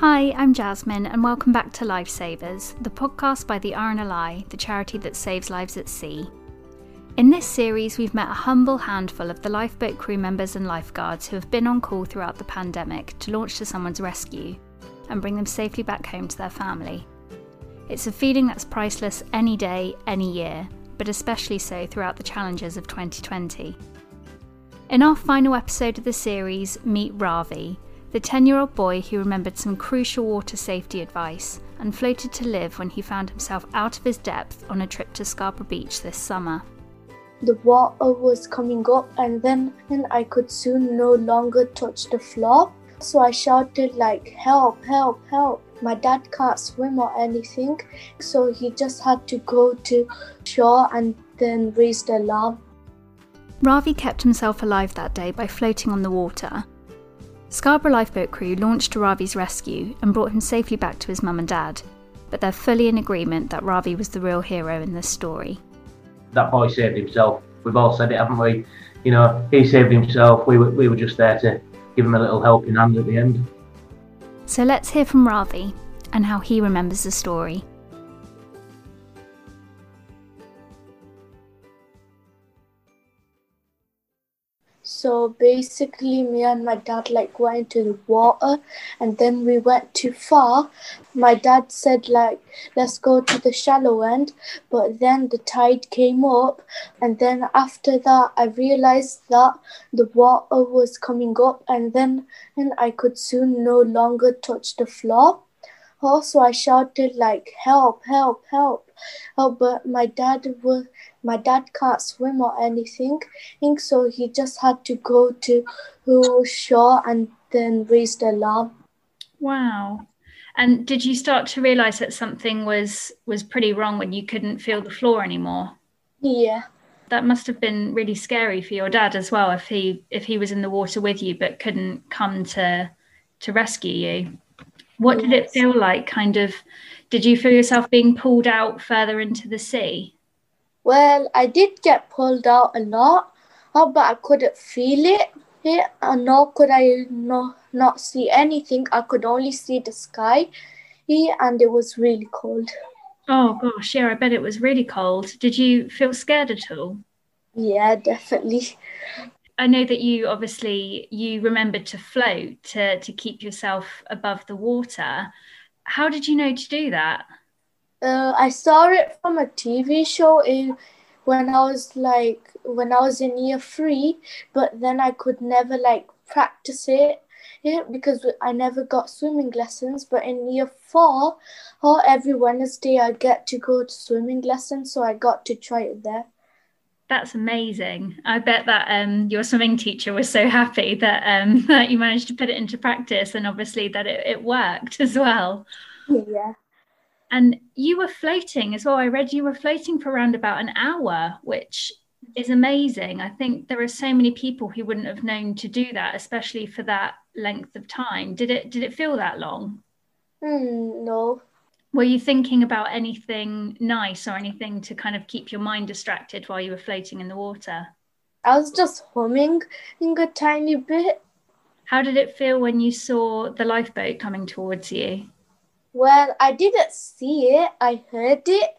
Hi, I'm Jasmine, and welcome back to Lifesavers, the podcast by the RNLI, the charity that saves lives at sea. In this series, we've met a humble handful of the lifeboat crew members and lifeguards who have been on call throughout the pandemic to launch to someone's rescue and bring them safely back home to their family. It's a feeling that's priceless any day, any year, but especially so throughout the challenges of 2020. In our final episode of the series, meet Ravi, the 10 year old boy who remembered some crucial water safety advice and floated to live when he found himself out of his depth on a trip to Scarborough Beach this summer. The water was coming up, and then and I could soon no longer touch the floor. So I shouted like, "Help! Help! Help!" My dad can't swim or anything, so he just had to go to shore and then raise the alarm. Ravi kept himself alive that day by floating on the water. Scarborough Lifeboat crew launched to Ravi's rescue and brought him safely back to his mum and dad, but they're fully in agreement that Ravi was the real hero in this story. That boy saved himself. We've all said it, haven't we? You know, he saved himself. We were, we were just there to give him a little helping hand at the end. So let's hear from Ravi and how he remembers the story. So basically, me and my dad like went into the water, and then we went too far. My dad said like, "Let's go to the shallow end," but then the tide came up, and then after that, I realized that the water was coming up, and then and I could soon no longer touch the floor. Also, I shouted like, "Help! Help! Help!" Oh, but my dad was my dad can't swim or anything, so he just had to go to who shore and then raise the alarm. Wow. And did you start to realize that something was was pretty wrong when you couldn't feel the floor anymore? Yeah. That must have been really scary for your dad as well if he if he was in the water with you but couldn't come to to rescue you. What yes. did it feel like kind of did you feel yourself being pulled out further into the sea? Well, I did get pulled out a lot, uh, but I couldn't feel it. Yeah, nor could I no, not see anything. I could only see the sky, and it was really cold. Oh gosh, yeah, I bet it was really cold. Did you feel scared at all? Yeah, definitely. I know that you obviously you remembered to float to to keep yourself above the water. How did you know to do that? Uh, I saw it from a TV show in, when I was like when I was in year three, but then I could never like practice it, it because I never got swimming lessons. But in year four, or every Wednesday I get to go to swimming lessons, so I got to try it there. That's amazing. I bet that um, your swimming teacher was so happy that um, that you managed to put it into practice, and obviously that it, it worked as well. Yeah. And you were floating as well. I read you were floating for around about an hour, which is amazing. I think there are so many people who wouldn't have known to do that, especially for that length of time. Did it did it feel that long? Mm, no. Were you thinking about anything nice or anything to kind of keep your mind distracted while you were floating in the water? I was just humming in a tiny bit. How did it feel when you saw the lifeboat coming towards you? Well, I didn't see it. I heard it.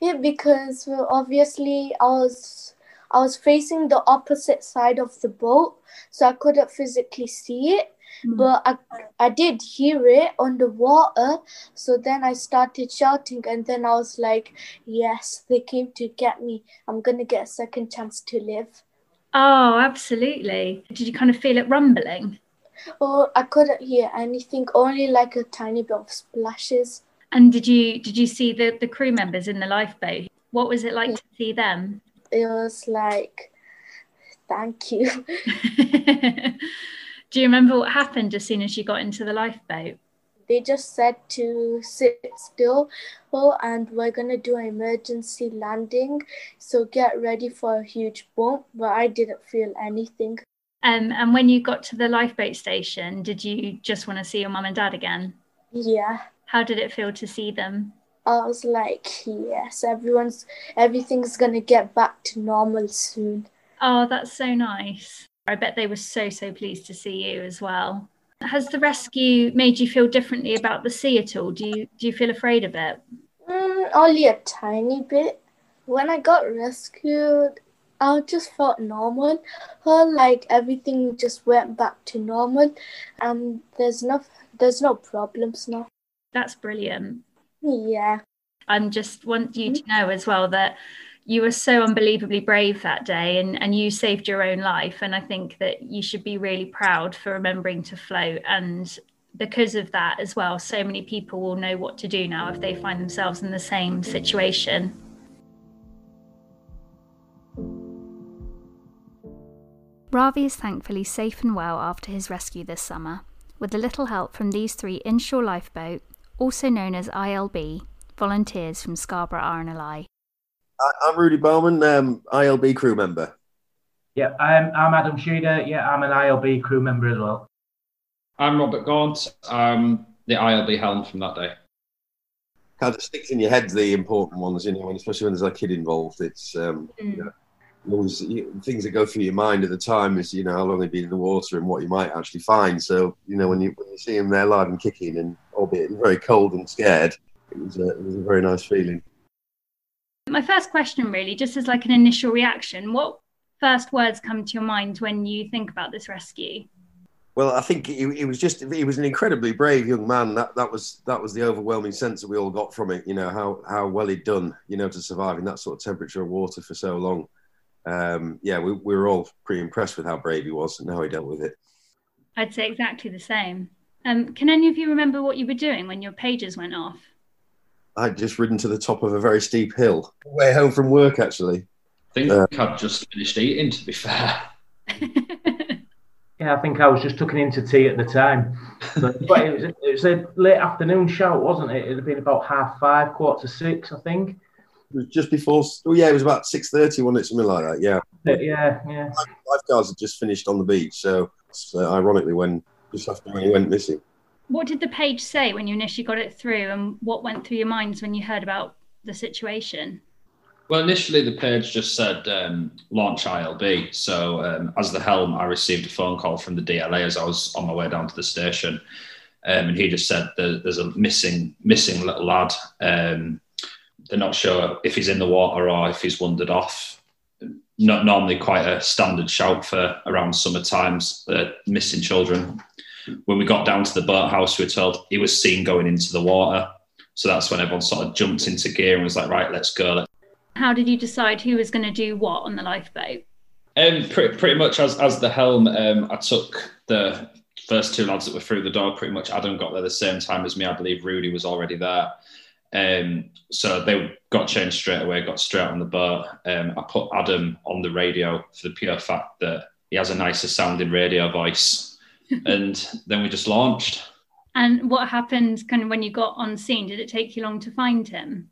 Yeah, because well, obviously I was I was facing the opposite side of the boat, so I couldn't physically see it. Mm. But I, I did hear it on the water. So then I started shouting, and then I was like, Yes, they came to get me. I'm going to get a second chance to live. Oh, absolutely. Did you kind of feel it rumbling? Oh, I couldn't hear anything, only like a tiny bit of splashes. And did you did you see the the crew members in the lifeboat? What was it like yeah. to see them? It was like, thank you. Do you remember what happened as soon as you got into the lifeboat? They just said to sit still, oh, and we're gonna do an emergency landing, so get ready for a huge bump. But I didn't feel anything. Um, and when you got to the lifeboat station, did you just want to see your mum and dad again? Yeah. How did it feel to see them? I was like, yes, everyone's everything's gonna get back to normal soon. Oh, that's so nice. I bet they were so so pleased to see you as well. Has the rescue made you feel differently about the sea at all? Do you do you feel afraid of it? Mm, only a tiny bit. When I got rescued, I just felt normal. Her like everything just went back to normal, and there's no there's no problems now. That's brilliant. Yeah. I just want you to mm-hmm. know as well that you were so unbelievably brave that day and, and you saved your own life. And I think that you should be really proud for remembering to float. And because of that as well, so many people will know what to do now if they find themselves in the same situation. Ravi is thankfully safe and well after his rescue this summer, with a little help from these three inshore lifeboat, also known as ILB, volunteers from Scarborough RNLI. I'm Rudy Bowman, um, ILB crew member. Yeah, I'm, I'm Adam Sheeder. Yeah, I'm an ILB crew member as well. I'm Robert Gaunt. I'm the ILB helm from that day. Kind of sticks in your head the important ones, you know, and especially when there's a kid involved. It's um, mm. you know, always things that go through your mind at the time is you know how long they've been in the water and what you might actually find. So you know when you when you see them there live and kicking and albeit very cold and scared, it was a, it was a very nice feeling. My first question, really, just as like an initial reaction, what first words come to your mind when you think about this rescue? Well, I think he, he, was just he was an incredibly brave young man. That that was that was the overwhelming sense that we all got from it. You know how how well he'd done. You know to survive in that sort of temperature of water for so long. Um, yeah, we, we were all pretty impressed with how brave he was and how he dealt with it. I'd say exactly the same. Um, can any of you remember what you were doing when your pages went off? I'd just ridden to the top of a very steep hill, way home from work, actually. I think uh, I'd just finished eating, to be fair. yeah, I think I was just tucking into tea at the time. But, but it, was, it was a late afternoon shout, wasn't it? It had been about half five, quarter to six, I think. It was just before. Oh yeah, it was about six thirty, wasn't it? Something like that. Yeah. Yeah, yeah. Lifeguards had just finished on the beach, so uh, ironically, when just after when he went missing. What did the page say when you initially got it through, and what went through your minds when you heard about the situation? Well, initially the page just said um, launch ILB. So um, as the helm, I received a phone call from the DLA as I was on my way down to the station, um, and he just said there's a missing missing little lad. They're not sure if he's in the water or if he's wandered off. Not normally quite a standard shout for around summer times. Uh, missing children when we got down to the boathouse, we were told he was seen going into the water. So that's when everyone sort of jumped into gear and was like, right, let's go. How did you decide who was going to do what on the lifeboat? Um, pretty, pretty much as, as the helm, um, I took the first two lads that were through the door. Pretty much Adam got there the same time as me. I believe Rudy was already there. Um, so they got changed straight away, got straight on the boat. Um, I put Adam on the radio for the pure fact that he has a nicer sounding radio voice and then we just launched. And what happened kind of when you got on scene? Did it take you long to find him?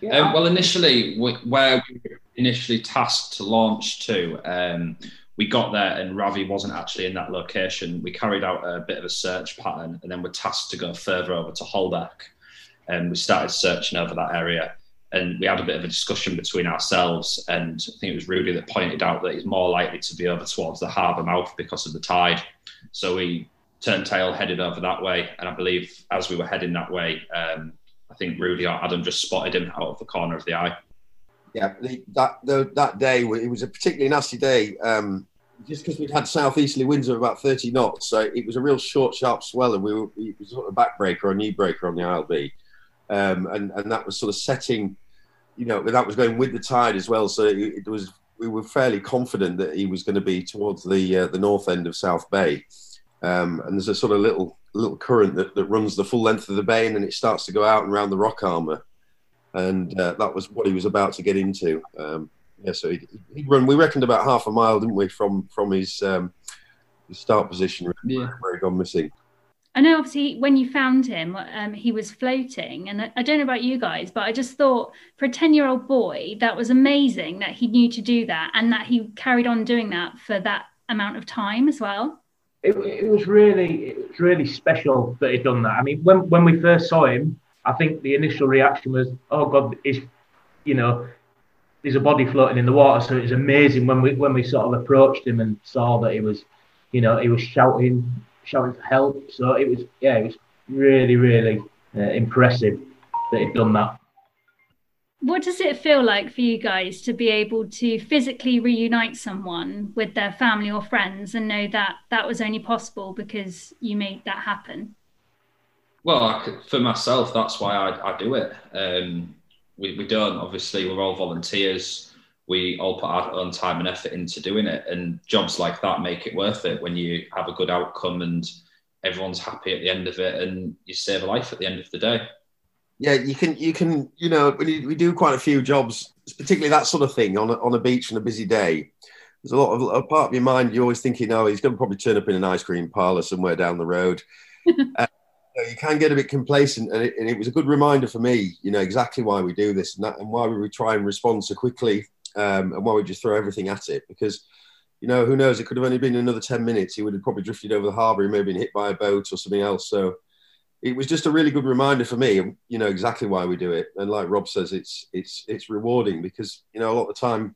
Yeah. Um, well, initially, we, where we were initially tasked to launch to, um, we got there and Ravi wasn't actually in that location. We carried out a bit of a search pattern and then we're tasked to go further over to Holbeck. And we started searching over that area and we had a bit of a discussion between ourselves. And I think it was Rudy that pointed out that he's more likely to be over towards the harbour mouth because of the tide. So we turned tail, headed over that way, and I believe as we were heading that way, um, I think Rudy or Adam just spotted him out of the corner of the eye. Yeah, the, that the, that day it was a particularly nasty day. Um, just because we'd had southeasterly winds of about 30 knots, so it was a real short, sharp swell, and we were it was sort of a backbreaker or a knee breaker on the ILB, um, and and that was sort of setting, you know, that was going with the tide as well. So it, it was we were fairly confident that he was going to be towards the uh, the north end of South Bay. Um, and there's a sort of little little current that, that runs the full length of the bay, and then it starts to go out and around the rock armor, and uh, that was what he was about to get into. Um, yeah, so he, he run. We reckoned about half a mile, didn't we, from from his um, his start position yeah. where he gone missing. I know, obviously, when you found him, um, he was floating. And I, don't know about you guys, but I just thought for a 10 year old boy, that was amazing that he knew to do that and that he carried on doing that for that amount of time as well. It, it was really, it was really special that he'd done that. I mean, when, when we first saw him, I think the initial reaction was, "Oh God, is you know, there's a body floating in the water." So it was amazing when we when we sort of approached him and saw that he was, you know, he was shouting shouting for help. So it was, yeah, it was really, really uh, impressive that he'd done that. What does it feel like for you guys to be able to physically reunite someone with their family or friends and know that that was only possible because you made that happen? Well, for myself, that's why I, I do it. Um, we, we don't, obviously, we're all volunteers. We all put our own time and effort into doing it. And jobs like that make it worth it when you have a good outcome and everyone's happy at the end of it and you save a life at the end of the day yeah, you can, you can, you know, we, we do quite a few jobs, particularly that sort of thing on a, on a beach on a busy day. There's a lot of a part of your mind. You're always thinking, oh, he's going to probably turn up in an ice cream parlor somewhere down the road. uh, you can get a bit complacent, and it, and it, was a good reminder for me, you know, exactly why we do this and, that, and why we try and respond so quickly, um, and why we just throw everything at it. Because, you know, who knows? It could have only been another ten minutes. He would have probably drifted over the harbour. He may have been hit by a boat or something else. So it was just a really good reminder for me, you know, exactly why we do it. And like Rob says, it's it's it's rewarding because you know a lot of the time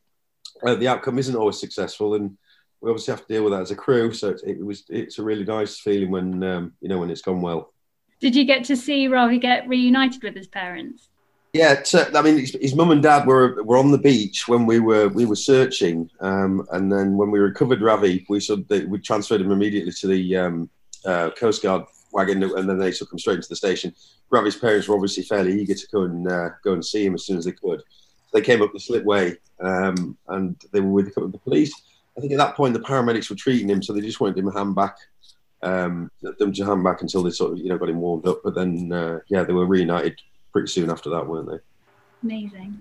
uh, the outcome isn't always successful, and we obviously have to deal with that as a crew. So it, it was it's a really nice feeling when um, you know when it's gone well. Did you get to see Ravi get reunited with his parents? Yeah, I mean, his, his mum and dad were were on the beach when we were we were searching, um, and then when we recovered Ravi, we of, we transferred him immediately to the um, uh, Coast Guard wagon, and then they took him straight into the station. Ravi's parents were obviously fairly eager to go and uh, go and see him as soon as they could. So they came up the slipway, um, and they were with a couple of the police. I think at that point the paramedics were treating him, so they just wanted him to hand back, um, them to hand back until they sort of you know got him warmed up. But then uh, yeah, they were reunited pretty soon after that, weren't they? Amazing.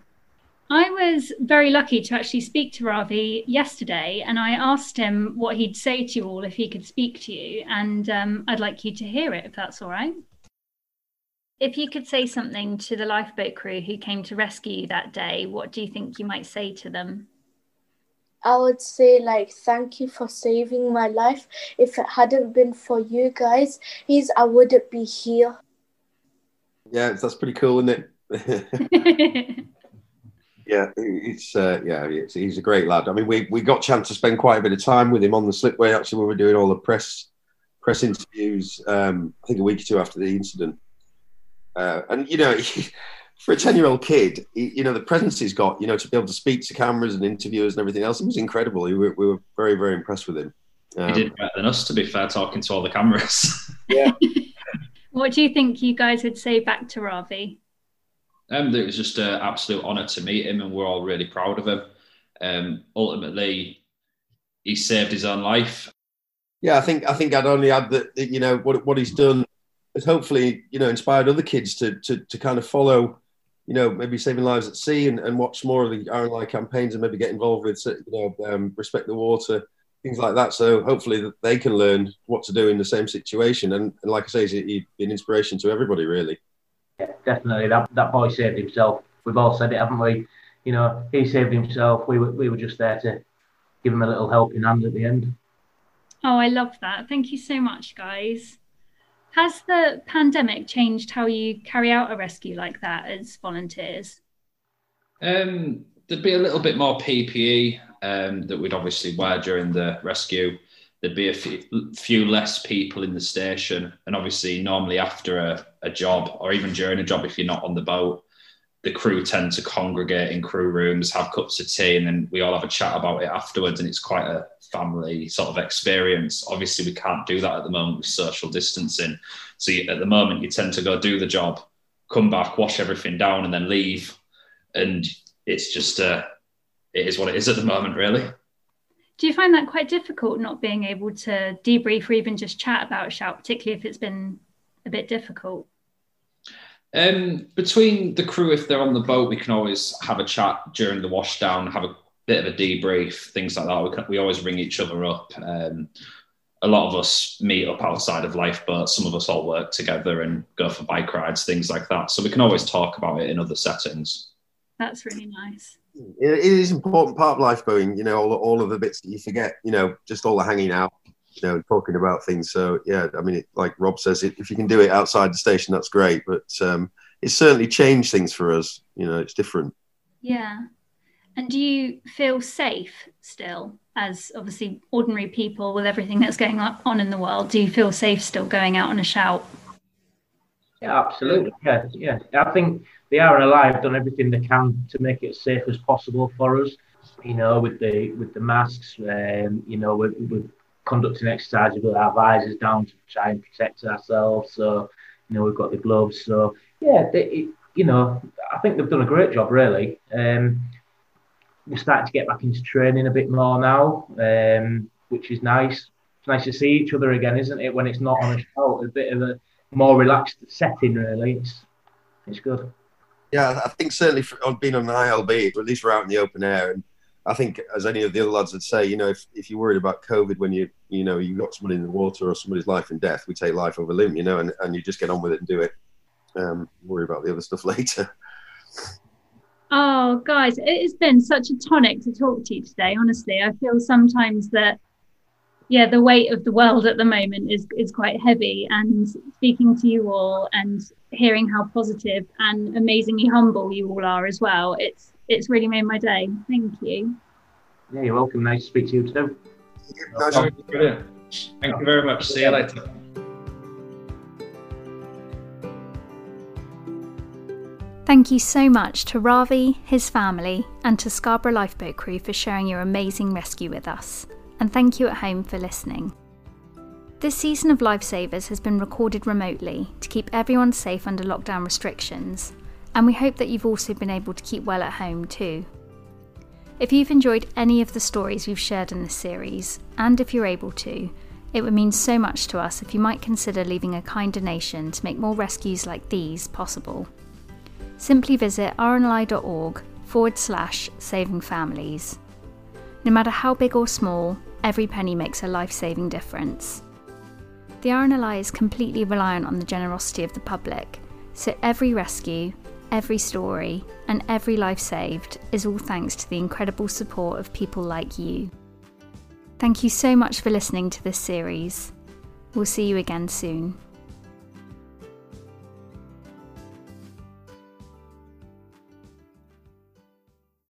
I was very lucky to actually speak to Ravi yesterday, and I asked him what he'd say to you all if he could speak to you, and um, I'd like you to hear it if that's all right. If you could say something to the lifeboat crew who came to rescue you that day, what do you think you might say to them? I would say like thank you for saving my life. If it hadn't been for you guys, is I wouldn't be here. Yeah, that's pretty cool, isn't it? Yeah, it's uh, yeah, it's, he's a great lad. I mean, we we got a chance to spend quite a bit of time with him on the slipway. Actually, when we were doing all the press press interviews. Um, I think a week or two after the incident, uh, and you know, for a ten year old kid, he, you know, the presence he's got, you know, to be able to speak to cameras and interviewers and everything else, it was incredible. We were, we were very very impressed with him. Um, he did better than us, to be fair, talking to all the cameras. Yeah. what do you think you guys would say back to Ravi? Um, it was just an absolute honour to meet him, and we're all really proud of him. Um, ultimately, he saved his own life. Yeah, I think I think I'd only add that you know what what he's done has hopefully you know inspired other kids to to to kind of follow, you know, maybe saving lives at sea and, and watch more of the RNLI campaigns and maybe get involved with you know um, respect the water things like that. So hopefully that they can learn what to do in the same situation. And, and like I say, he'd be an inspiration to everybody really. Yeah, definitely. That that boy saved himself. We've all said it, haven't we? You know, he saved himself. We were we were just there to give him a little helping hand at the end. Oh, I love that. Thank you so much, guys. Has the pandemic changed how you carry out a rescue like that as volunteers? Um, there'd be a little bit more PPE um, that we'd obviously wear during the rescue there'd be a few, less people in the station. And obviously, normally after a, a job or even during a job, if you're not on the boat, the crew tend to congregate in crew rooms, have cups of tea, and then we all have a chat about it afterwards. And it's quite a family sort of experience. Obviously, we can't do that at the moment with social distancing. So you, at the moment, you tend to go do the job, come back, wash everything down, and then leave. And it's just, uh, it is what it is at the moment, really. Do you find that quite difficult not being able to debrief or even just chat about shout, particularly if it's been a bit difficult? Um, between the crew, if they're on the boat, we can always have a chat during the washdown, have a bit of a debrief, things like that. We, can, we always ring each other up. Um, a lot of us meet up outside of lifeboat. Some of us all work together and go for bike rides, things like that. So we can always talk about it in other settings. That's really nice it is important part of lifeboating. You know, all, all of the bits that you forget. You know, just all the hanging out. You know, talking about things. So yeah, I mean, it, like Rob says, it, if you can do it outside the station, that's great. But um, it's certainly changed things for us. You know, it's different. Yeah. And do you feel safe still as obviously ordinary people with everything that's going on in the world, do you feel safe still going out on a shout? Yeah, absolutely. Yeah, yeah. I think the RNLI have done everything they can to make it as safe as possible for us. You know, with the with the masks, um, you know, we're, we're conducting exercises with our visors down to try and protect ourselves. So, you know, we've got the gloves. So, yeah, they, it, you know, I think they've done a great job, really. Um, we're starting to get back into training a bit more now, um, which is nice. It's nice to see each other again, isn't it? When it's not on a show, a bit of a more relaxed setting, really. It's it's good. Yeah, I think certainly for, being on an ILB, at least we're out in the open air, and I think as any of the other lads would say, you know, if, if you're worried about COVID when you you know you've got somebody in the water or somebody's life and death, we take life over limb, you know, and, and you just get on with it and do it. Um, worry about the other stuff later. Oh, guys, it has been such a tonic to talk to you today. Honestly, I feel sometimes that, yeah, the weight of the world at the moment is is quite heavy. And speaking to you all and hearing how positive and amazingly humble you all are as well, it's it's really made my day. Thank you. Yeah, you're welcome. Nice to speak to you too. Nice. Brilliant. Thank you very much. See you later. Thank you so much to Ravi, his family, and to Scarborough Lifeboat Crew for sharing your amazing rescue with us. And thank you at home for listening. This season of Lifesavers has been recorded remotely to keep everyone safe under lockdown restrictions, and we hope that you've also been able to keep well at home too. If you've enjoyed any of the stories we've shared in this series, and if you're able to, it would mean so much to us if you might consider leaving a kind donation to make more rescues like these possible simply visit rnli.org forward slash saving families. No matter how big or small, every penny makes a life saving difference. The RNLI is completely reliant on the generosity of the public, so every rescue, every story, and every life saved is all thanks to the incredible support of people like you. Thank you so much for listening to this series. We'll see you again soon.